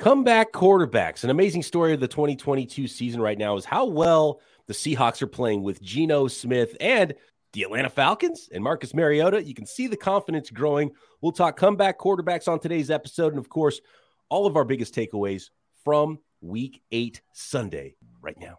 Comeback quarterbacks. An amazing story of the 2022 season right now is how well the Seahawks are playing with Geno Smith and the Atlanta Falcons and Marcus Mariota. You can see the confidence growing. We'll talk comeback quarterbacks on today's episode. And of course, all of our biggest takeaways from week eight Sunday right now.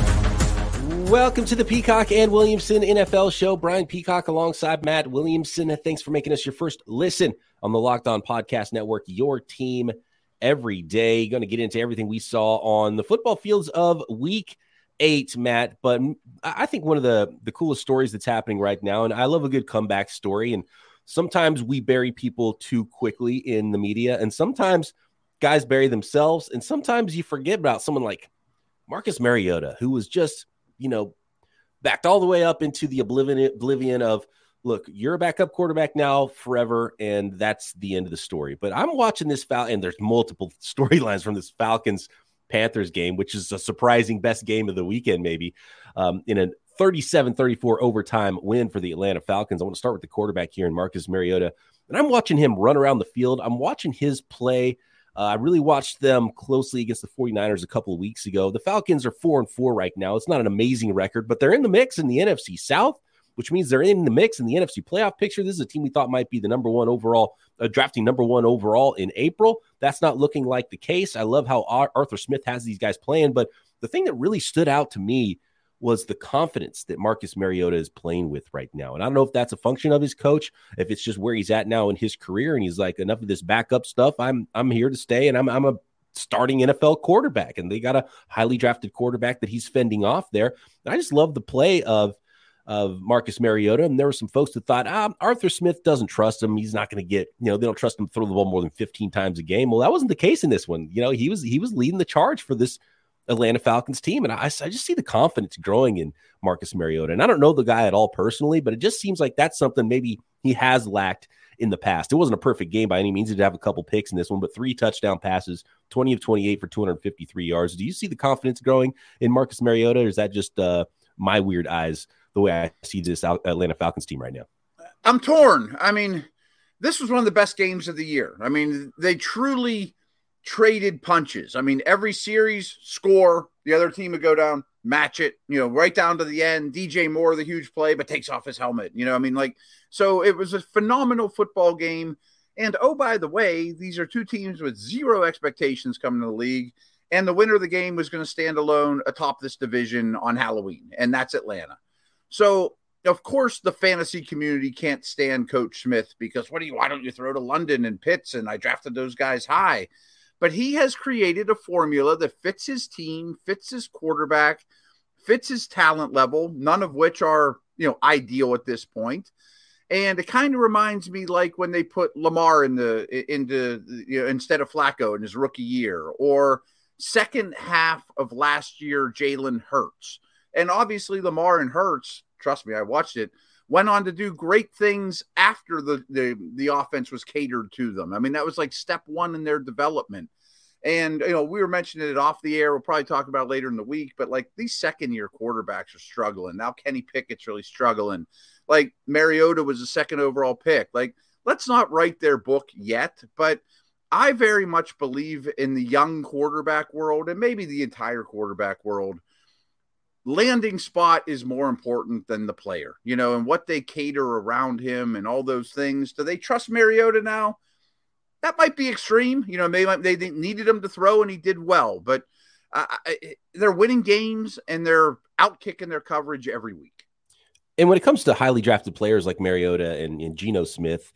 Welcome to the Peacock and Williamson NFL show. Brian Peacock alongside Matt Williamson. Thanks for making us your first listen on the Locked On Podcast Network, your team every day. Going to get into everything we saw on the football fields of week eight, Matt. But I think one of the, the coolest stories that's happening right now, and I love a good comeback story. And sometimes we bury people too quickly in the media, and sometimes guys bury themselves, and sometimes you forget about someone like Marcus Mariota, who was just you know, backed all the way up into the oblivion, oblivion of, look, you're a backup quarterback now forever, and that's the end of the story. But I'm watching this Fal, and there's multiple storylines from this Falcons Panthers game, which is a surprising best game of the weekend, maybe um, in a 37 34 overtime win for the Atlanta Falcons. I want to start with the quarterback here in Marcus Mariota. And I'm watching him run around the field. I'm watching his play uh, I really watched them closely against the 49ers a couple of weeks ago. The Falcons are 4 and 4 right now. It's not an amazing record, but they're in the mix in the NFC South, which means they're in the mix in the NFC playoff picture. This is a team we thought might be the number 1 overall uh, drafting number 1 overall in April. That's not looking like the case. I love how Arthur Smith has these guys playing, but the thing that really stood out to me was the confidence that Marcus Mariota is playing with right now. And I don't know if that's a function of his coach, if it's just where he's at now in his career, and he's like, enough of this backup stuff. I'm I'm here to stay, and I'm I'm a starting NFL quarterback, and they got a highly drafted quarterback that he's fending off there. And I just love the play of of Marcus Mariota. And there were some folks that thought, ah, Arthur Smith doesn't trust him. He's not going to get, you know, they don't trust him to throw the ball more than 15 times a game. Well, that wasn't the case in this one. You know, he was he was leading the charge for this Atlanta Falcons team. And I, I just see the confidence growing in Marcus Mariota. And I don't know the guy at all personally, but it just seems like that's something maybe he has lacked in the past. It wasn't a perfect game by any means. He did have a couple picks in this one, but three touchdown passes, 20 of 28 for 253 yards. Do you see the confidence growing in Marcus Mariota, or is that just uh, my weird eyes the way I see this Atlanta Falcons team right now? I'm torn. I mean, this was one of the best games of the year. I mean, they truly traded punches. I mean, every series score, the other team would go down, match it, you know, right down to the end. DJ Moore, the huge play, but takes off his helmet. You know, I mean, like, so it was a phenomenal football game. And oh, by the way, these are two teams with zero expectations coming to the league. And the winner of the game was going to stand alone atop this division on Halloween, and that's Atlanta. So, of course, the fantasy community can't stand Coach Smith because what do you, why don't you throw to London and Pitts? And I drafted those guys high but he has created a formula that fits his team, fits his quarterback, fits his talent level, none of which are, you know, ideal at this point. And it kind of reminds me like when they put Lamar in the into you know, instead of Flacco in his rookie year, or second half of last year, Jalen Hurts. And obviously Lamar and Hurts, trust me, I watched it, went on to do great things after the, the the offense was catered to them. I mean, that was like step one in their development. And you know, we were mentioning it off the air. We'll probably talk about later in the week, but like these second year quarterbacks are struggling. Now Kenny Pickett's really struggling. Like Mariota was a second overall pick. Like, let's not write their book yet, but I very much believe in the young quarterback world and maybe the entire quarterback world landing spot is more important than the player, you know, and what they cater around him and all those things. Do they trust Mariota now? That might be extreme. You know, maybe they needed him to throw and he did well, but uh, they're winning games and they're out kicking their coverage every week. and when it comes to highly drafted players like Mariota and, and Geno Smith,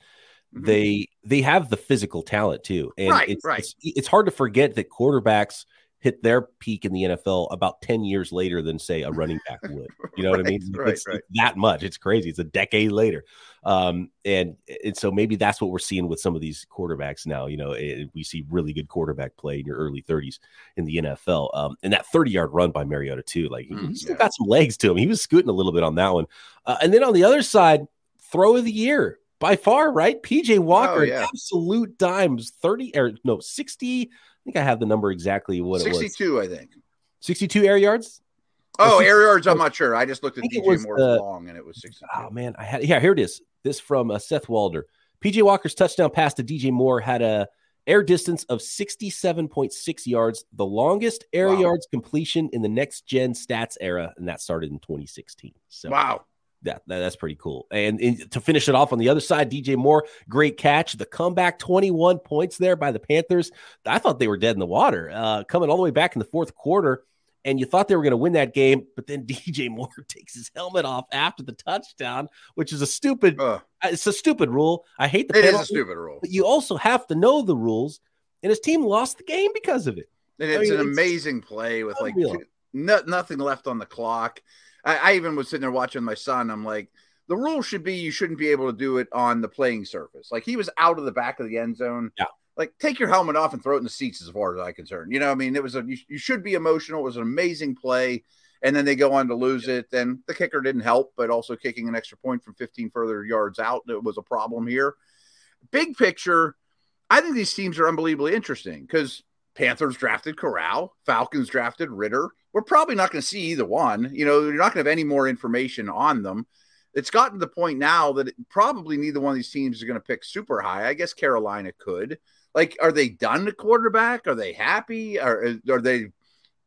mm-hmm. they they have the physical talent too. And right, it's, right. It's, it's hard to forget that quarterbacks hit their peak in the NFL about 10 years later than say a running back would. You know right, what I mean? Right, it's, right. it's, that much. It's crazy. It's a decade later. Um, and, and so maybe that's what we're seeing with some of these quarterbacks now. You know, it, we see really good quarterback play in your early 30s in the NFL. Um, and that 30 yard run by Mariota, too. Like mm, he still yeah. got some legs to him. He was scooting a little bit on that one. Uh, and then on the other side, throw of the year by far, right? PJ Walker, oh, yeah. absolute dimes, 30 or no, 60 I think I have the number exactly what 62, it was. 62, I think. 62 air yards? Oh, air yards, I'm not sure. I just looked at DJ Moore's uh, long and it was 62. Oh, man. I had, yeah, here it is. This from uh, Seth Walder. PJ Walker's touchdown pass to DJ Moore had a air distance of 67.6 yards, the longest air wow. yards completion in the next gen stats era, and that started in 2016. So wow, that, that, that's pretty cool. And, and, to finish it off on the other side, DJ Moore, great catch. The comeback, 21 points there by the Panthers. I thought they were dead in the water, uh, coming all the way back in the fourth quarter. And you thought they were going to win that game, but then DJ Moore takes his helmet off after the touchdown, which is a stupid. Uh, it's a stupid rule. I hate the. It penalty, is a stupid rule. But you also have to know the rules, and his team lost the game because of it. And it's I mean, an it's amazing play with unreal. like no, nothing left on the clock. I, I even was sitting there watching my son. I'm like, the rule should be you shouldn't be able to do it on the playing surface. Like he was out of the back of the end zone. Yeah. Like take your helmet off and throw it in the seats as far as I'm concerned. You know, I mean, it was a you, you should be emotional. It was an amazing play. And then they go on to lose it. Then the kicker didn't help, but also kicking an extra point from 15 further yards out it was a problem here. Big picture, I think these teams are unbelievably interesting because Panthers drafted Corral, Falcons drafted Ridder. We're probably not going to see either one. You know, you're not going to have any more information on them. It's gotten to the point now that it, probably neither one of these teams is going to pick super high. I guess Carolina could. Like, are they done at quarterback? Are they happy? Or are they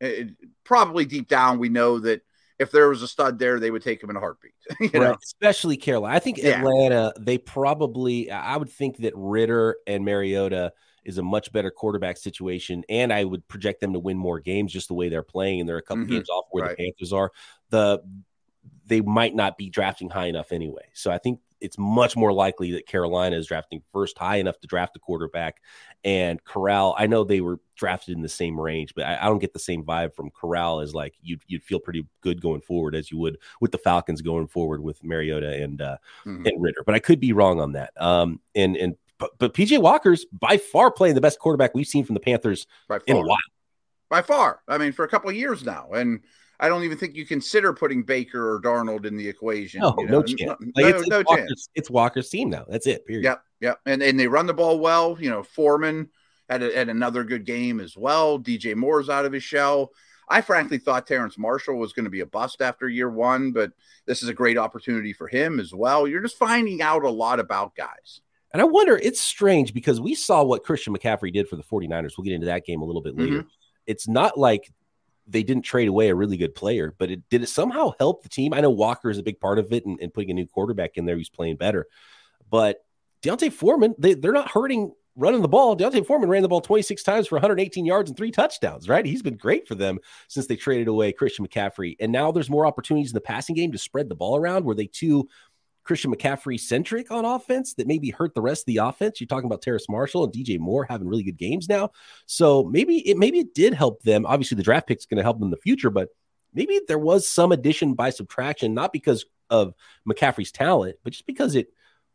uh, probably deep down? We know that if there was a stud there, they would take him in a heartbeat. right. Know? Especially Carolina. I think yeah. Atlanta, they probably, I would think that Ridder and Mariota – is a much better quarterback situation, and I would project them to win more games just the way they're playing, and they're a couple mm-hmm. games off where right. the Panthers are. The they might not be drafting high enough anyway. So I think it's much more likely that Carolina is drafting first high enough to draft a quarterback. And Corral, I know they were drafted in the same range, but I, I, don't get the same vibe from Corral as like you'd, you'd feel pretty good going forward as you would with the Falcons going forward with Mariota and uh, mm-hmm. and Ridder. But I could be wrong on that. Um, and and but, but PJ Walker's by far playing the best quarterback we've seen from the Panthers in a while. By far. I mean, for a couple of years now. And I don't even think you consider putting Baker or Darnold in the equation. No, you know? no chance. No, like it's, no, it's, Walker's, chance. it's Walker's team now. That's it. Period. Yep. Yep. And and they run the ball well. You know, Foreman had, a, had another good game as well. DJ Moore's out of his shell. I frankly thought Terrace Marshall was going to be a bust after year one, but this is a great opportunity for him as well. You're just finding out a lot about guys. And I wonder, it's strange because we saw what Christian McCaffrey did for the 49ers. We'll get into that game a little bit later. Mm-hmm. It's not like they didn't trade away a really good player, but it did it somehow help the team. I know Walker is a big part of it and, and putting a new quarterback in there who's playing better. But D'Onta Foreman, they, they're not hurting running the ball. D'Onta Foreman ran the ball 26 times for 118 yards and three touchdowns, right? He's been great for them since they traded away Christian McCaffrey. And now there's more opportunities in the passing game to spread the ball around where they too Christian McCaffrey centric on offense that maybe hurt the rest of the offense. You're talking about Terrace Marshall and DJ Moore having really good games now. So maybe it maybe it did help them. Obviously, the draft pick is going to help them in the future, but maybe there was some addition by subtraction, not because of McCaffrey's talent, but just because it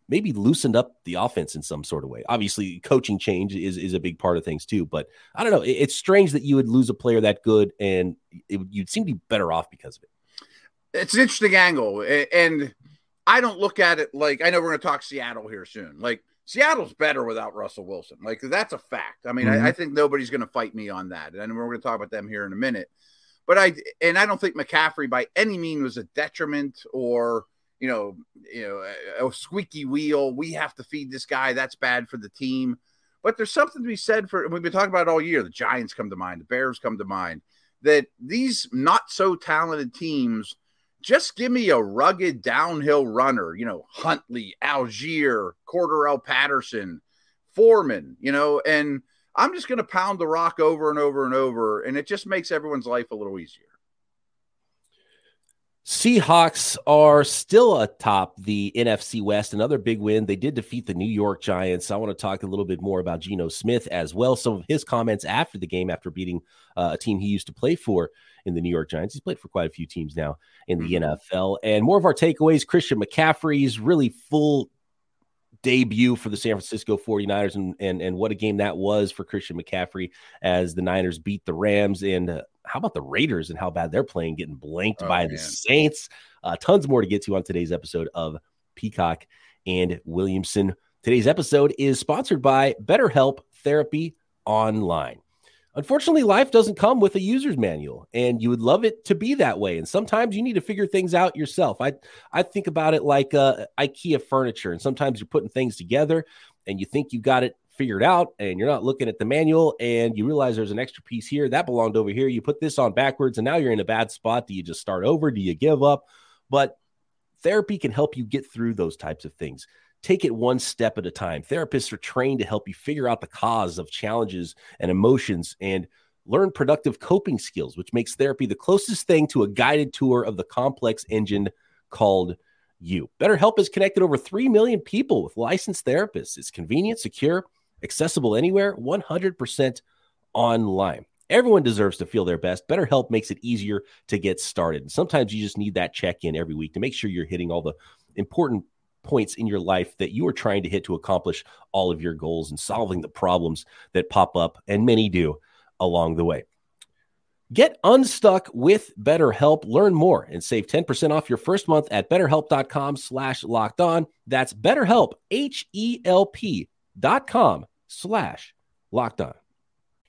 maybe loosened up the offense in some sort of way. Obviously, coaching change is, is a big part of things too. But I don't know. It, it's strange that you would lose a player that good and it, you'd seem to be better off because of it. It's an interesting angle. And I don't look at it like I know we're going to talk Seattle here soon. Like Seattle's better without Russell Wilson. Like that's a fact. I mean, mm-hmm. I, I, think nobody's going to fight me on that. And we're going to talk about them here in a minute. But I and I don't think McCaffrey by any means was a detriment or you know you know a, a squeaky wheel. We have to feed this guy. That's bad for the team. But there's something to be said for. We've been talking about it all year. The Giants come to mind. The Bears come to mind. That these not so talented teams just give me a rugged downhill runner, you know, Huntley, Allgeier, Cordarrelle Patterson, Foreman, you know, and I'm just going to pound the rock over and over and over. And it just makes everyone's life a little easier. Seahawks are still atop the NFC West. Another big win. They did defeat the New York Giants. I want to talk a little bit more about Geno Smith as well. Some of his comments after the game, after beating uh, a team he used to play for in the New York Giants. He's played for quite a few teams now in the mm-hmm. NFL. And more of our takeaways Christian McCaffrey's really full debut for the San Francisco 49ers and, and, and what a game that was for Christian McCaffrey as the Niners beat the Rams. And uh, how about the Raiders and how bad they're playing, getting blanked oh, by man. the Saints? Uh, tons more to get to on today's episode of Peacock and Williamson. Today's episode is sponsored by BetterHelp Therapy Online. Unfortunately, life doesn't come with a user's manual, and you would love it to be that way. And sometimes you need to figure things out yourself. I I think about it like uh, IKEA furniture, and sometimes you're putting things together, and you think you've got it figured out, and you're not looking at the manual, and you realize there's an extra piece here that belonged over here. You put this on backwards, and now you're in a bad spot. Do you just start over? Do you give up? But therapy can help you get through those types of things take it one step at a time. Therapists are trained to help you figure out the cause of challenges and emotions and learn productive coping skills, which makes therapy the closest thing to a guided tour of the complex engine called you. BetterHelp has connected over 3 million people with licensed therapists. It's convenient, secure, accessible anywhere, 100% online. Everyone deserves to feel their best. BetterHelp makes it easier to get started. And sometimes you just need that check in every week to make sure you're hitting all the important points in your life that you are trying to hit to accomplish all of your goals and solving the problems that pop up, and many do along the way. Get unstuck with BetterHelp. Learn more and save 10% off your first month at betterhelp.com slash locked on. That's betterhelp, H-E-L-P dot com slash locked on.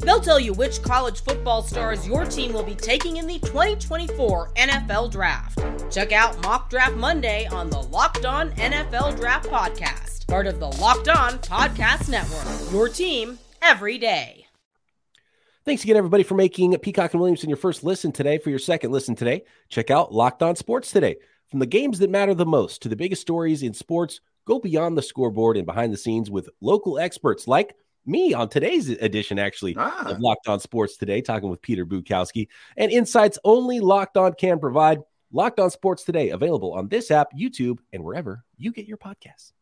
They'll tell you which college football stars your team will be taking in the 2024 NFL Draft. Check out Mock Draft Monday on the Locked On NFL Draft Podcast part of the Locked On Podcast Network. Your team every day. Thanks again, everybody, for making Peacock and Williamson your first listen today. For your second listen today, check out Locked On Sports today. From the games that matter the most to the biggest stories in sports, go beyond the scoreboard and behind the scenes with local experts like me on today's edition, actually, ah. of Locked On Sports today, talking with Peter Bukowski and insights only Locked On can provide. Locked On Sports today, available on this app, YouTube, and wherever you get your podcasts.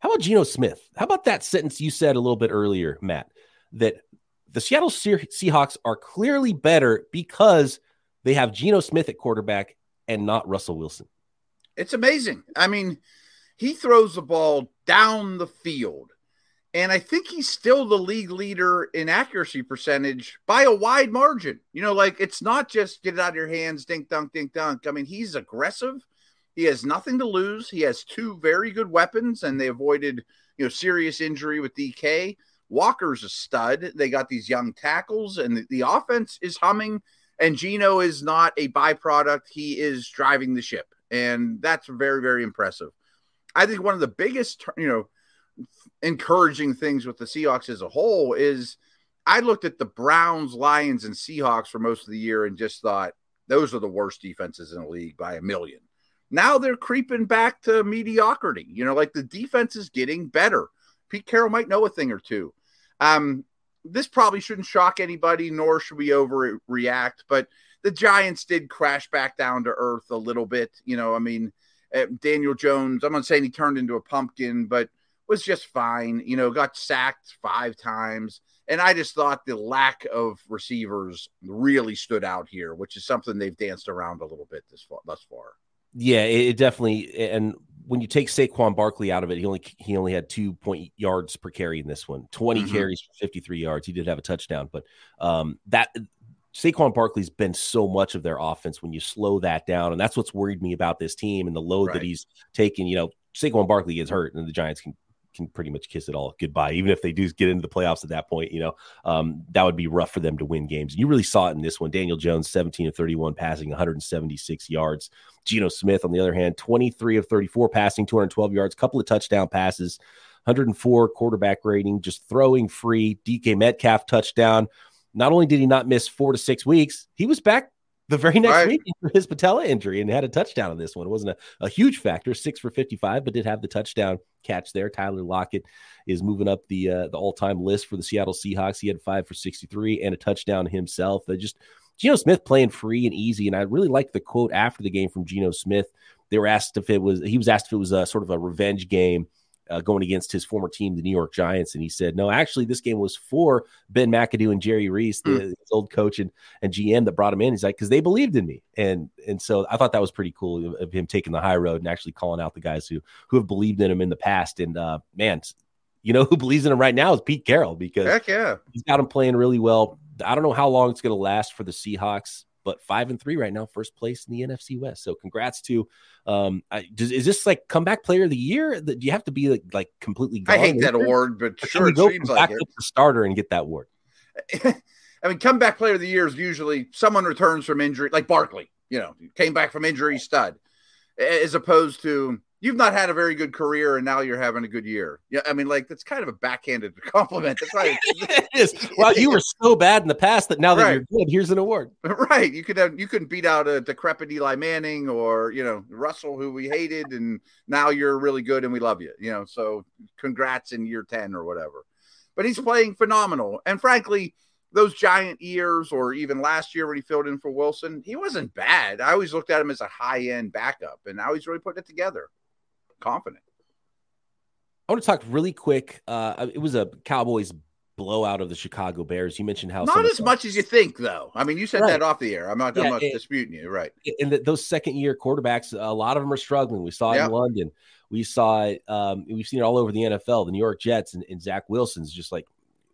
How about Geno Smith? How about that sentence you said a little bit earlier, Matt, that the Seattle Seahawks are clearly better because they have Geno Smith at quarterback and not Russell Wilson? It's amazing. I mean, he throws the ball down the field. And I think he's still the league leader in accuracy percentage by a wide margin. You know, like it's not just get it out of your hands, dink dunk, dink dunk. I mean, he's aggressive. He has nothing to lose. He has two very good weapons, and they avoided you know serious injury with DK. Walker's a stud. They got these young tackles, and the, the offense is humming. And Geno is not a byproduct; he is driving the ship, and that's very, very impressive. I think one of the biggest, you know, encouraging things with the Seahawks as a whole is I looked at the Browns, Lions, and Seahawks for most of the year and just thought those are the worst defenses in the league by a million. Now they're creeping back to mediocrity. You know, like the defense is getting better. Pete Carroll might know a thing or two. Um, this probably shouldn't shock anybody, nor should we overreact. But the Giants did crash back down to earth a little bit. You know, I mean, eh, Daniel Jones, I'm not saying he turned into a pumpkin, but was just fine. You know, got sacked five times. And I just thought the lack of receivers really stood out here, which is something they've danced around a little bit this far, thus far. Yeah, it, it, definitely. And when you take Saquon Barkley out of it, he only he only had two point yards per carry in this one. 20 mm-hmm. carries for fifty three yards. He did have a touchdown, but um, that Saquon Barkley's been so much of their offense. When you slow that down, and that's what's worried me about this team and the load right. that he's taken. You know, Saquon Barkley gets hurt, and the Giants can can pretty much kiss it all goodbye. Even if they do get into the playoffs at that point, you know, um, that would be rough for them to win games. You really saw it in this one. Daniel Jones, 17 of 31 passing, 176 yards. Geno Smith, on the other hand, 23 of 34 passing, 212 yards, couple of touchdown passes, 104 quarterback rating, just throwing free. DK Metcalf touchdown. not only did he not miss four to six weeks, he was back the very next Right. week for his patella injury and had a touchdown on this one. It wasn't a, a huge factor, six for 55, but did have the touchdown catch there. Tyler Lockett is moving up the uh, the all time list for the Seattle Seahawks. He had five for 63 and a touchdown himself. They just Geno Smith playing free and easy. And I really liked the quote after the game from Geno Smith. They were asked if it was, he was asked if it was a sort of a revenge game uh, going against his former team, the New York Giants. And he said, no, actually, this game was for Ben McAdoo and Jerry Reese, the his old coach and, and GM that brought him in. He's like, because they believed in me. And and so I thought that was pretty cool of, of him taking the high road and actually calling out the guys who who have believed in him in the past. And uh, man, you know who believes in him right now is Pete Carroll because Heck yeah. he's got him playing really well. I don't know how long it's going to last for the Seahawks, but five and three right now, first place in the NFC West. So congrats to. Um, I, does, is this like comeback player of the year? Do you have to be like, like completely? I hate that award, but Or sure, it go seems like it. starter and get that award. I mean, comeback player of the year is usually someone returns from injury, like Barkley, you know, came back from injury stud, as opposed to you've not had a very good career and now you're having a good year. Yeah, I mean, like that's kind of a backhanded compliment. That's right. it is. Well, you were so bad in the past that now that Right. you're good, here's an award. right. You could have you couldn't beat out a decrepit Eli Manning or you know Russell, who we hated, and now you're really good and we love you. You know, so congrats in year ten or whatever. But he's playing phenomenal, and frankly, those giant years, or even last year when he filled in for Wilson, he wasn't bad. I always looked at him as a high end backup, and now he's really putting it together. Confident. I want to talk really quick. Uh, it was a Cowboys blowout of the Chicago Bears. You mentioned how Not as the- much as you think, though. I mean, you said Right. that off the air. I'm not. Yeah, I'm not it- disputing you. Right. and that those second year quarterbacks, a lot of them are struggling. We saw it Yeah. in London. We saw it. Um, we've seen it all over the NFL. The New York Jets and, and Zach Wilson's just like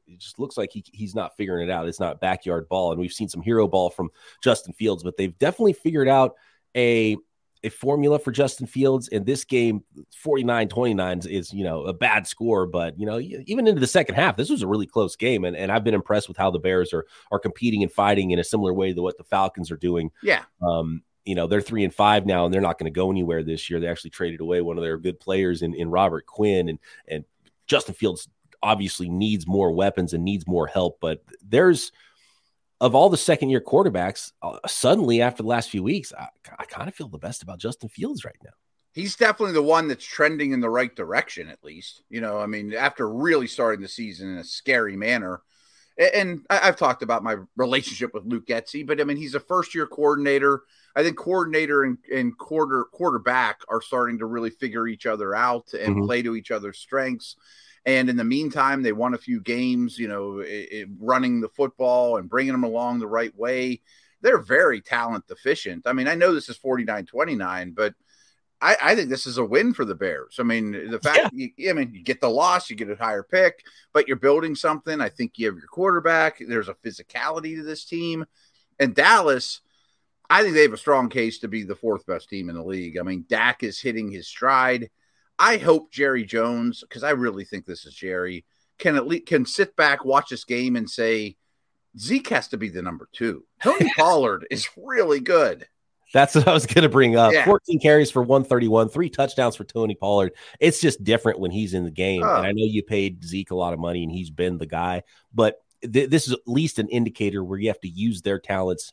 it just looks like he, he's not figuring it out. It's not backyard ball, and we've seen some hero ball from Justin Fields, but they've definitely figured out a a formula for Justin Fields. in this game, 49-29 is, is you know a bad score, but you know even into the second half, this was a really close game, and, and I've been impressed with how the Bears are are competing and fighting in a similar way to what the Falcons are doing. Yeah. Um, you know, they're three and five now, and they're not going to go anywhere this year. They actually traded away one of their good players in, in Robert Quinn, and and Justin Fields obviously needs more weapons and needs more help. But there's of all the second year quarterbacks, uh, suddenly after the last few weeks, I, I kind of feel the best about Justin Fields right now. he's definitely the one that's trending in the right direction at least you know i mean after really starting the season in a scary manner and i've talked about my relationship with luke Getsy, but i mean he's a first year coordinator i think coordinator and, and quarter quarterback are starting to really figure each other out and Mhm. play to each other's strengths and in the meantime they won a few games you know i- i- running the football and bringing them along the right way they're very talent deficient i mean i know this is 49-29 but I, I think this is a win for the Bears. I mean, the fact, you, I mean, you get the loss, you get a higher pick, but you're building something. I think you have your quarterback. There's a physicality to this team. And Dallas, I think they have a strong case to be the fourth best team in the league. I mean, Dak is hitting his stride. I hope Jerry Jones, because I really think this is Jerry, can at least can sit back, watch this game, and say Zeke has to be the number two. Tony Pollard is really good. That's what I was going to bring up. Yeah. 14 carries for 131, three touchdowns for Tony Pollard. It's just different when he's in the game. Oh. And I know you paid Zeke a lot of money and he's been the guy, but th- this is at least an indicator where you have to use their talents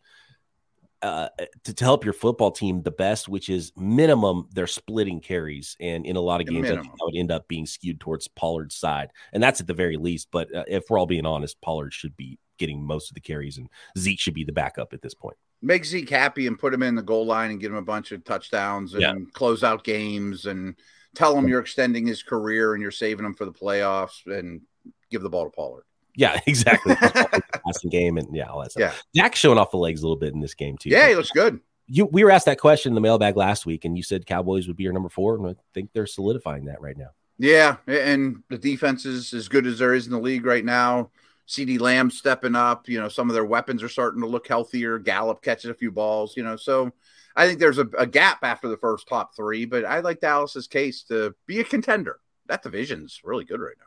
uh, to, to help your football team the best, which is minimum they're splitting carries. And in a lot of The games, I think that would end up being skewed towards Pollard's side. And that's at the very least. But uh, if we're all being honest, Pollard should be getting most of the carries and Zeke should be the backup at this point. make Zeke happy and put him in the goal line and give him a bunch of touchdowns and Yeah. close out games and tell him you're extending his career and you're saving him for the playoffs and give the ball to Pollard. Yeah, exactly. Passing game and yeah, all that stuff. Yeah. Dak's showing off the legs a little bit in this game too. Yeah, he looks good. you we were asked that question in the mailbag last week, and you said Cowboys would be your number four, and I think they're solidifying that right now. Yeah, and the defense is as good as there is in the league right now. CeeDee Lamb stepping up. You know, some of their weapons are starting to look healthier. Gallup catching a few balls. You know, so I think there's a, a gap after the first top three, but I like Dallas's case to be a contender. That division's really good right now.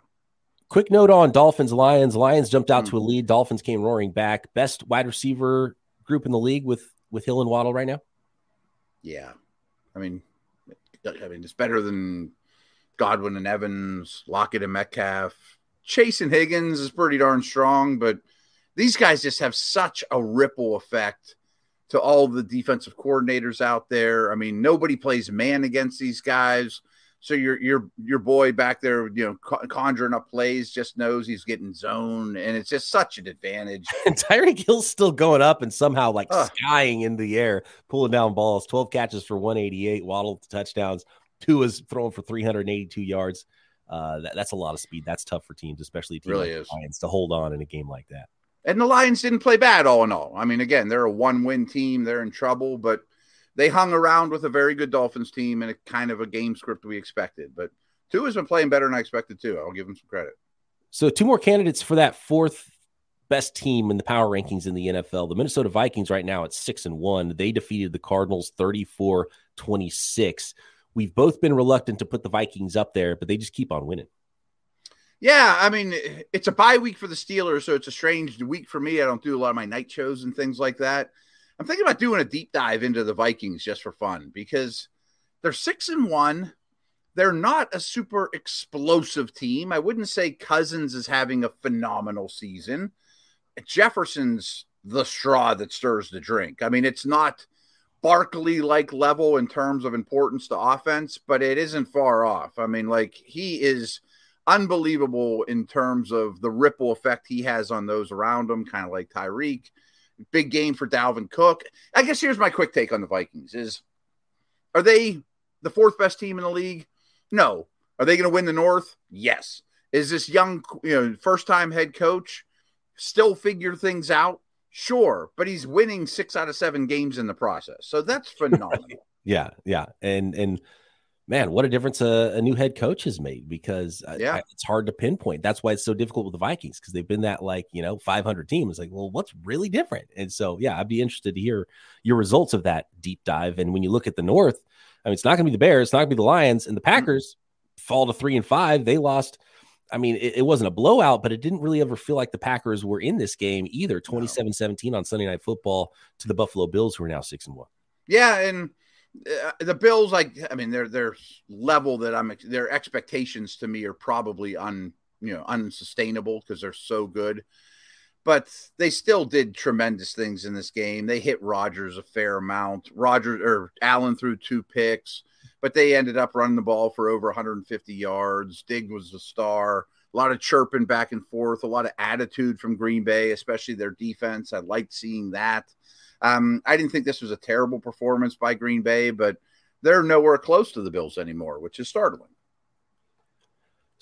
Quick note on Dolphins Lions. Lions jumped out Hmm. to a lead. Dolphins came roaring back. Best wide receiver group in the league with with Hill and Waddle right now. Yeah, I mean, I mean, it's better than Godwin and Evans, Lockett and Metcalf. Chase and Higgins is pretty darn strong, but these guys just have such a ripple effect to all the defensive coordinators out there. I mean, nobody plays man against these guys. So your your your boy back there, you know, conjuring up plays, just knows he's getting zone, and it's just such an advantage. And Tyreek Hill's still going up and somehow like uh, skying in the air, pulling down balls. Twelve catches for one eighty eight, Waddle touchdowns. Tua is throwing for three hundred eighty two yards. Uh, that, that's a lot of speed. That's tough for teams, especially teams really like Lions, to hold on in a game like that. And the Lions didn't play bad all in all. I mean, again, they're a one win team. They're in trouble, but they hung around with a very good Dolphins team and a kind of a game script we expected. But two has been playing better than I expected too. I'll give him some credit. So two more candidates for that fourth best team in the power rankings in the NFL. The Minnesota Vikings right now at six and one. They defeated the Cardinals 34 26. We've both been reluctant to put the Vikings up there, but they just keep on winning. Yeah, I mean, it's a bye week for the Steelers, so it's a strange week for me. I don't do a lot of my night shows and things like that. I'm thinking about doing a deep dive into the Vikings just for fun because they're six and one. They're not a super explosive team. I wouldn't say Cousins is having a phenomenal season. Jefferson's the straw that stirs the drink. I mean, it's not Barkley like level in terms of importance to offense, but it isn't far off. I mean, like he is unbelievable in terms of the ripple effect he has on those around him, kind of like Tyreek. Big game for Dalvin Cook. I guess here's my quick take on the Vikings is are they the fourth best team in the league? No. Are they going to win the North? Yes. Is this young, you know, first time head coach still figure things out? Sure, but he's winning 6 out of 7 games in the process. So that's phenomenal. yeah, yeah. And and man, what a difference a, a new head coach has made because uh, yeah. I, it's hard to pinpoint. That's why it's so difficult with the Vikings because they've been that like, you know, 500 team. It's like, well, what's really different? And so, yeah, I'd be interested to hear your results of that deep dive. And when you look at the North, I mean, it's not going to be the Bears, it's not going to be the Lions, and the mm-hmm. Packers mm-hmm. fall to three and five. They lost. I mean, it, it, wasn't a blowout, but it didn't really ever feel like the Packers were in this game either. 27 17 on Sunday Night Football to the Buffalo Bills, who are now six and one. Yeah. And Uh, the Bills, like I mean, their their level that I'm their expectations to me are probably un you know unsustainable because they're so good. But they still did tremendous things in this game. They hit Rodgers a fair amount. Rodgers or Allen threw two picks, but they ended up running the ball for over 150 yards. Dig was the star. A lot of chirping back and forth, a lot of attitude from Green Bay, especially their defense. I liked seeing that. Um, I didn't think this was a terrible performance by Green Bay, but they're nowhere close to the Bills anymore, which is startling.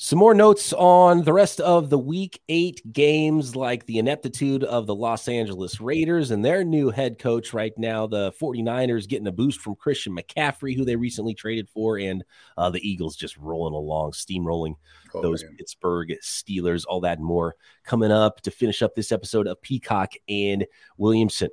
Some more notes on the rest of the week eight games, like the ineptitude of the Los Angeles Raiders and their new head coach right now. The 49ers getting a boost from Christian McCaffrey, who they recently traded for, and uh, the Eagles just rolling along, steamrolling oh, those man. Pittsburgh Steelers, all that and more coming up to finish up this episode of Peacock and Williamson.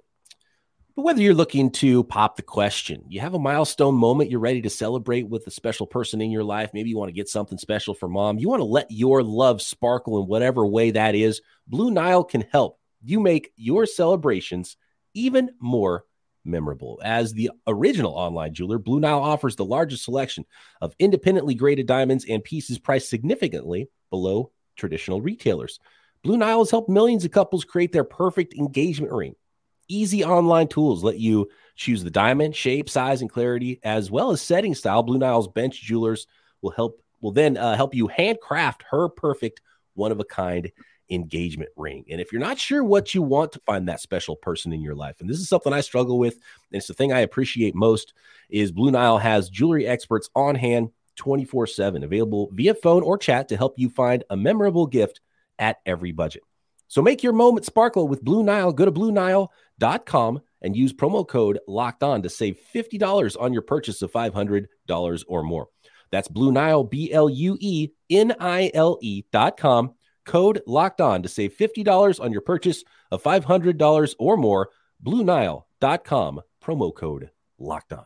But whether you're looking to pop the question, you have a milestone moment you're ready to celebrate with a special person in your life, maybe you want to get something special for mom, you want to let your love sparkle in whatever way that is, Blue Nile can help you make your celebrations even more memorable. As the original online jeweler, Blue Nile offers the largest selection of independently graded diamonds and pieces priced significantly below traditional retailers. Blue Nile has helped millions of couples create their perfect engagement ring. Easy online tools let you choose the diamond, shape, size, and clarity, as well as setting style. Blue Nile's bench jewelers will help will then uh, help you handcraft her perfect one of a kind engagement ring. And if you're not sure what you want to find that special person in your life, and this is something I struggle with, and it's the thing I appreciate most, is Blue Nile has jewelry experts on hand 24 7, available via phone or chat to help you find a memorable gift at every budget. So make your moment sparkle with Blue Nile. Go to BlueNile.com and use promo code locked on to save $50 on your purchase of $500 or more. That's Blue Nile, B L U E N I L E dot com. Code locked on to save $50 on your purchase of $500 or more. BlueNile.com, promo code locked on.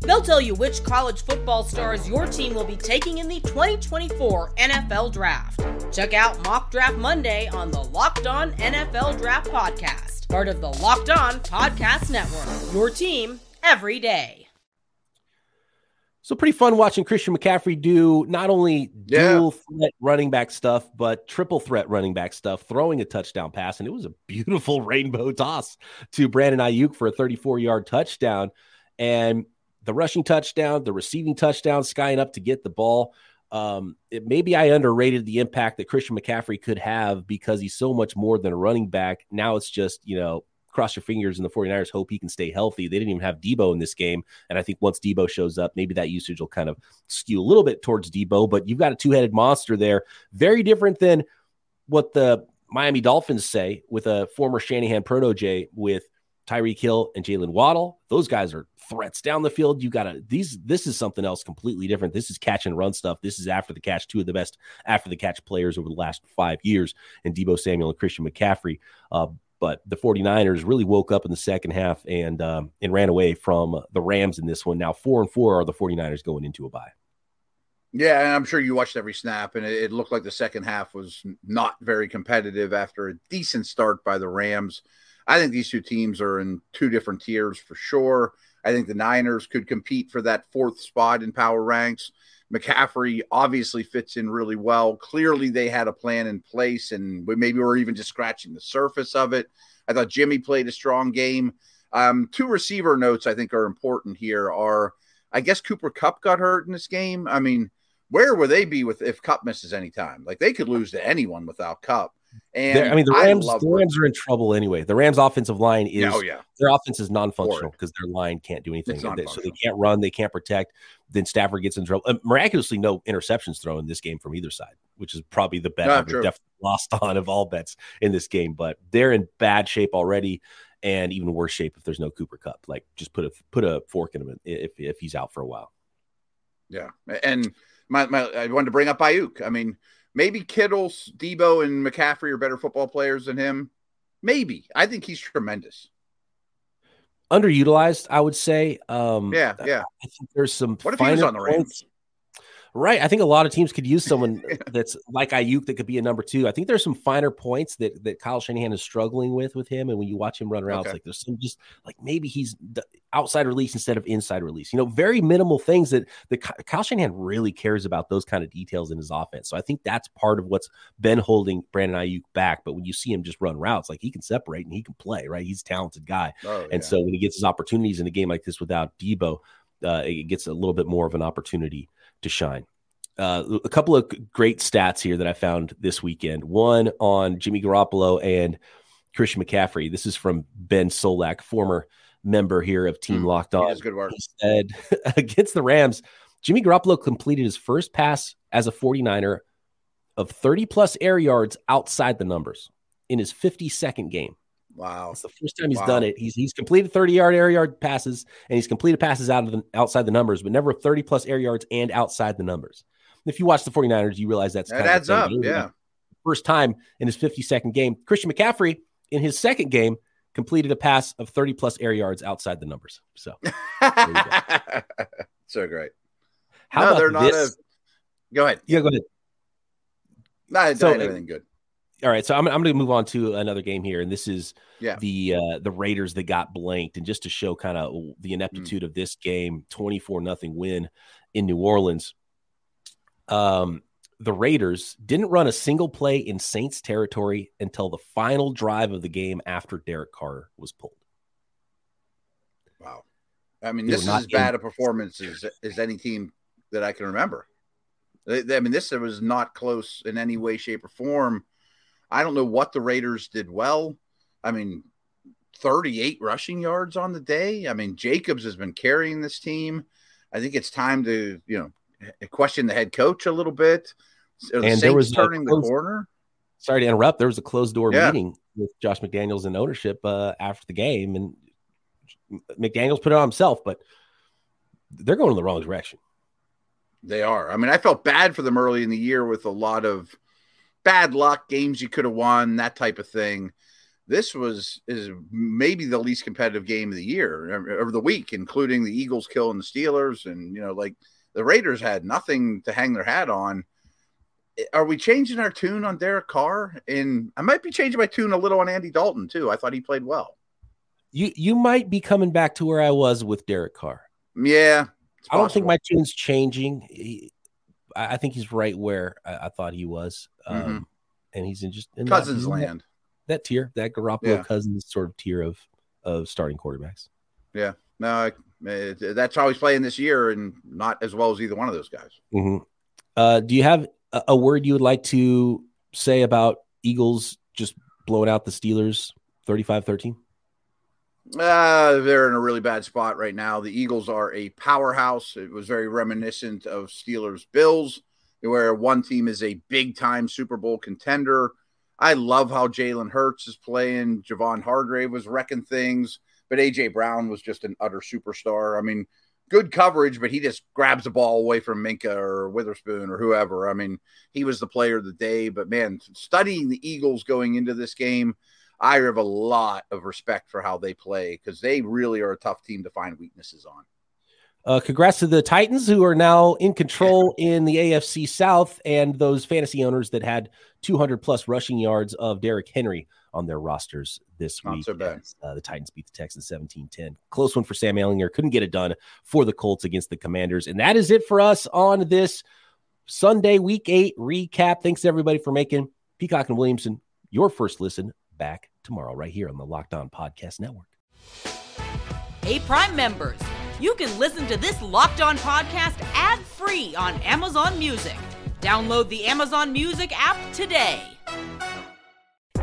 They'll tell you which college football stars your team will be taking in the 2024 NFL Draft. Check out Mock Draft Monday on the Locked On NFL Draft Podcast, part of the Locked On Podcast Network. Your team every day. So pretty fun watching Christian McCaffrey do not only Yeah. dual threat running back stuff, but triple threat running back stuff, throwing a touchdown pass. And it was a beautiful rainbow toss to Brandon Aiyuk for a 34 yard touchdown. And the rushing touchdown, the receiving touchdown, skying up to get the ball. Um, it, maybe I underrated the impact that Christian McCaffrey could have because he's so much more than a running back. Now it's just, you know, cross your fingers and the 49ers hope he can stay healthy. They didn't even have Deebo in this game. And I think once Deebo shows up, maybe that usage will kind of skew a little bit towards Deebo, but you've got a two headed monster there. Very different than what the Miami Dolphins say with a former Shanahan protege with Tyreek Hill and Jaylen Waddle. Those guys are threats down the field. You got to these. This is something else completely different. This is catch and run stuff. This is after the catch. Two of the best after the catch players over the last five years, and Deebo Samuel and Christian McCaffrey. Uh, but the 49ers really woke up in the second half and um, and ran away from the Rams in this one. Now four and four are the 49ers going into a bye. Yeah, and I'm sure you watched every snap, and it, it looked like the second half was not very competitive after a decent start by the Rams. I think these two teams are in two different tiers for sure. I think the Niners could compete for that fourth spot in power ranks. McCaffrey obviously fits in really well. Clearly, they had a plan in place, and we maybe we're even just scratching the surface of it. I thought Jimmy played a strong game. Um, two receiver notes I think are important here are I guess Cooper Kupp got hurt in this game. I mean, where would they be with if Kupp misses any time? Like they could lose to anyone without Kupp. And They're- I mean, the Rams, the Rams are in trouble anyway. The Rams' offensive line is oh yeah, their offense is non-functional because their line can't do anything. They- So they can't run, they can't protect. Then Stafford gets in trouble. Uh, miraculously, no interceptions thrown in this game from either side, which is probably the bet Ah, I would true. definitely lost on of all bets in this game. But they're in bad shape already, and even worse shape if there's no Cooper Kupp. Like just put a put a fork in him if if he's out for a while. yeah. And my, my I wanted to bring up Aiyuk. I mean, maybe Kittle, Deebo, and McCaffrey are better football players than him. Maybe I think he's tremendous. Underutilized, I would say. Um, Yeah, yeah. I think there's some. What if he was on the Rams? points. Right. I think a lot of teams could use someone that's like Aiyuk that could be a number two. I think there's some finer points that that Kyle Shanahan is struggling with with him. And when you watch him run around, it's like there's some just like maybe he's the outside release instead of inside release. You know, very minimal things that the Kyle Shanahan really cares about those kind of details in his offense. So I think that's part of what's been holding Brandon Aiyuk back. But when you see him just run routes, like he can separate and he can play, right? He's a talented guy. Oh, And yeah. so when he gets his opportunities in a game like this without Deebo, uh, it gets a little bit more of an opportunity to shine. Uh, a couple of great stats here that I found this weekend. One on Jimmy Garoppolo and Christian McCaffrey. This is from Ben Solak, former member here of Team Hmm, Locked On. good work. He said against the Rams, Jimmy Garoppolo completed his first pass as a 49er of 30 plus air yards outside the numbers in his 52nd game. Wow. It's the first time he's Wow. done it. He's he's completed 30 yard air yard passes and he's completed passes out of the outside the numbers, but never 30 plus air yards and outside the numbers. If you watch the 49ers, you realize that's That adds up. Anyway, Yeah. First time in his 52nd game. Christian McCaffrey in his second game completed a pass of 30 plus air yards outside the numbers. So so great. how no, about they're not this? a. Go ahead. yeah, go ahead. No, So, have uh, anything good. All right, so I'm, I'm going to move on to another game here, and this is Yeah. the uh, the Raiders that got blanked, and just to show kind of the ineptitude of this game, 24 nothing win in New Orleans. Um, the Raiders didn't run a single play in Saints territory until the final drive of the game after Derek Carr was pulled. Wow. I mean, They this is as bad in- a performance as, as any team that I can remember. I mean, this was not close in any way, shape, or form. I don't know what the Raiders did well. I mean, 38 rushing yards on the day. I mean, Jacobs has been carrying this team. I think it's time to, you know, question the head coach a little bit. The And there was turning the corner? Sorry to interrupt. There was a closed door Yeah. meeting with Josh McDaniels and ownership uh, after the game, and McDaniels put it on himself, but they're going in the wrong direction. They are. I mean, I felt bad for them early in the year with a lot of bad luck, games you could have won, that type of thing. this was is maybe the least competitive game of the year er, er, or the week, including the Eagles killing the Steelers, and you know, like the Raiders had nothing to hang their hat on. Are we changing our tune on Derek Carr? And I might be changing my tune a little on Andy Dalton too. I thought he played well. You you might be coming back to where I was with Derek Carr. Yeah, I don't think my tune's changing. He, I think he's right where I, I thought he was, um, mm-hmm. and he's in just in Cousins that, land. That, that, tier, that Garoppolo yeah. Cousins sort of tier of of starting quarterbacks. Yeah, no, I, it, that's how he's playing this year, and not as well as either one of those guys. Mm-hmm. Uh, do you have a, a word you would like to say about Eagles just blowing out the Steelers 35-13? Uh, they're in a really bad spot right now. The Eagles are a powerhouse. It was very reminiscent of Steelers Bills, where one team is a big time Super Bowl contender. I love how Jalen Hurts is playing. Javon Hargrave was wrecking things, but AJ Brown was just an utter superstar. I mean, good coverage, but he just grabs the ball away from Minkah or Witherspoon or whoever. I mean, he was the player of the day. But man, studying the Eagles going into this game, I have a lot of respect for how they play because they really are a tough team to find weaknesses on. Uh, congrats to the Titans, who are now in control in the AFC South, and those fantasy owners that had 200 plus rushing yards of Derrick Henry on their rosters this Not week. So bad. Uh, the Titans beat the Texans 17 10. Close one for Sam Ehlinger. Couldn't get it done for the Colts against the Commanders. And that is it for us on this Sunday, week eight recap. Thanks everybody for making Peacock and Williamson your first listen back tomorrow, right here on the Locked On Podcast Network. Hey, Prime members, you can listen to this Locked On podcast ad free on Amazon Music. Download the Amazon Music app today.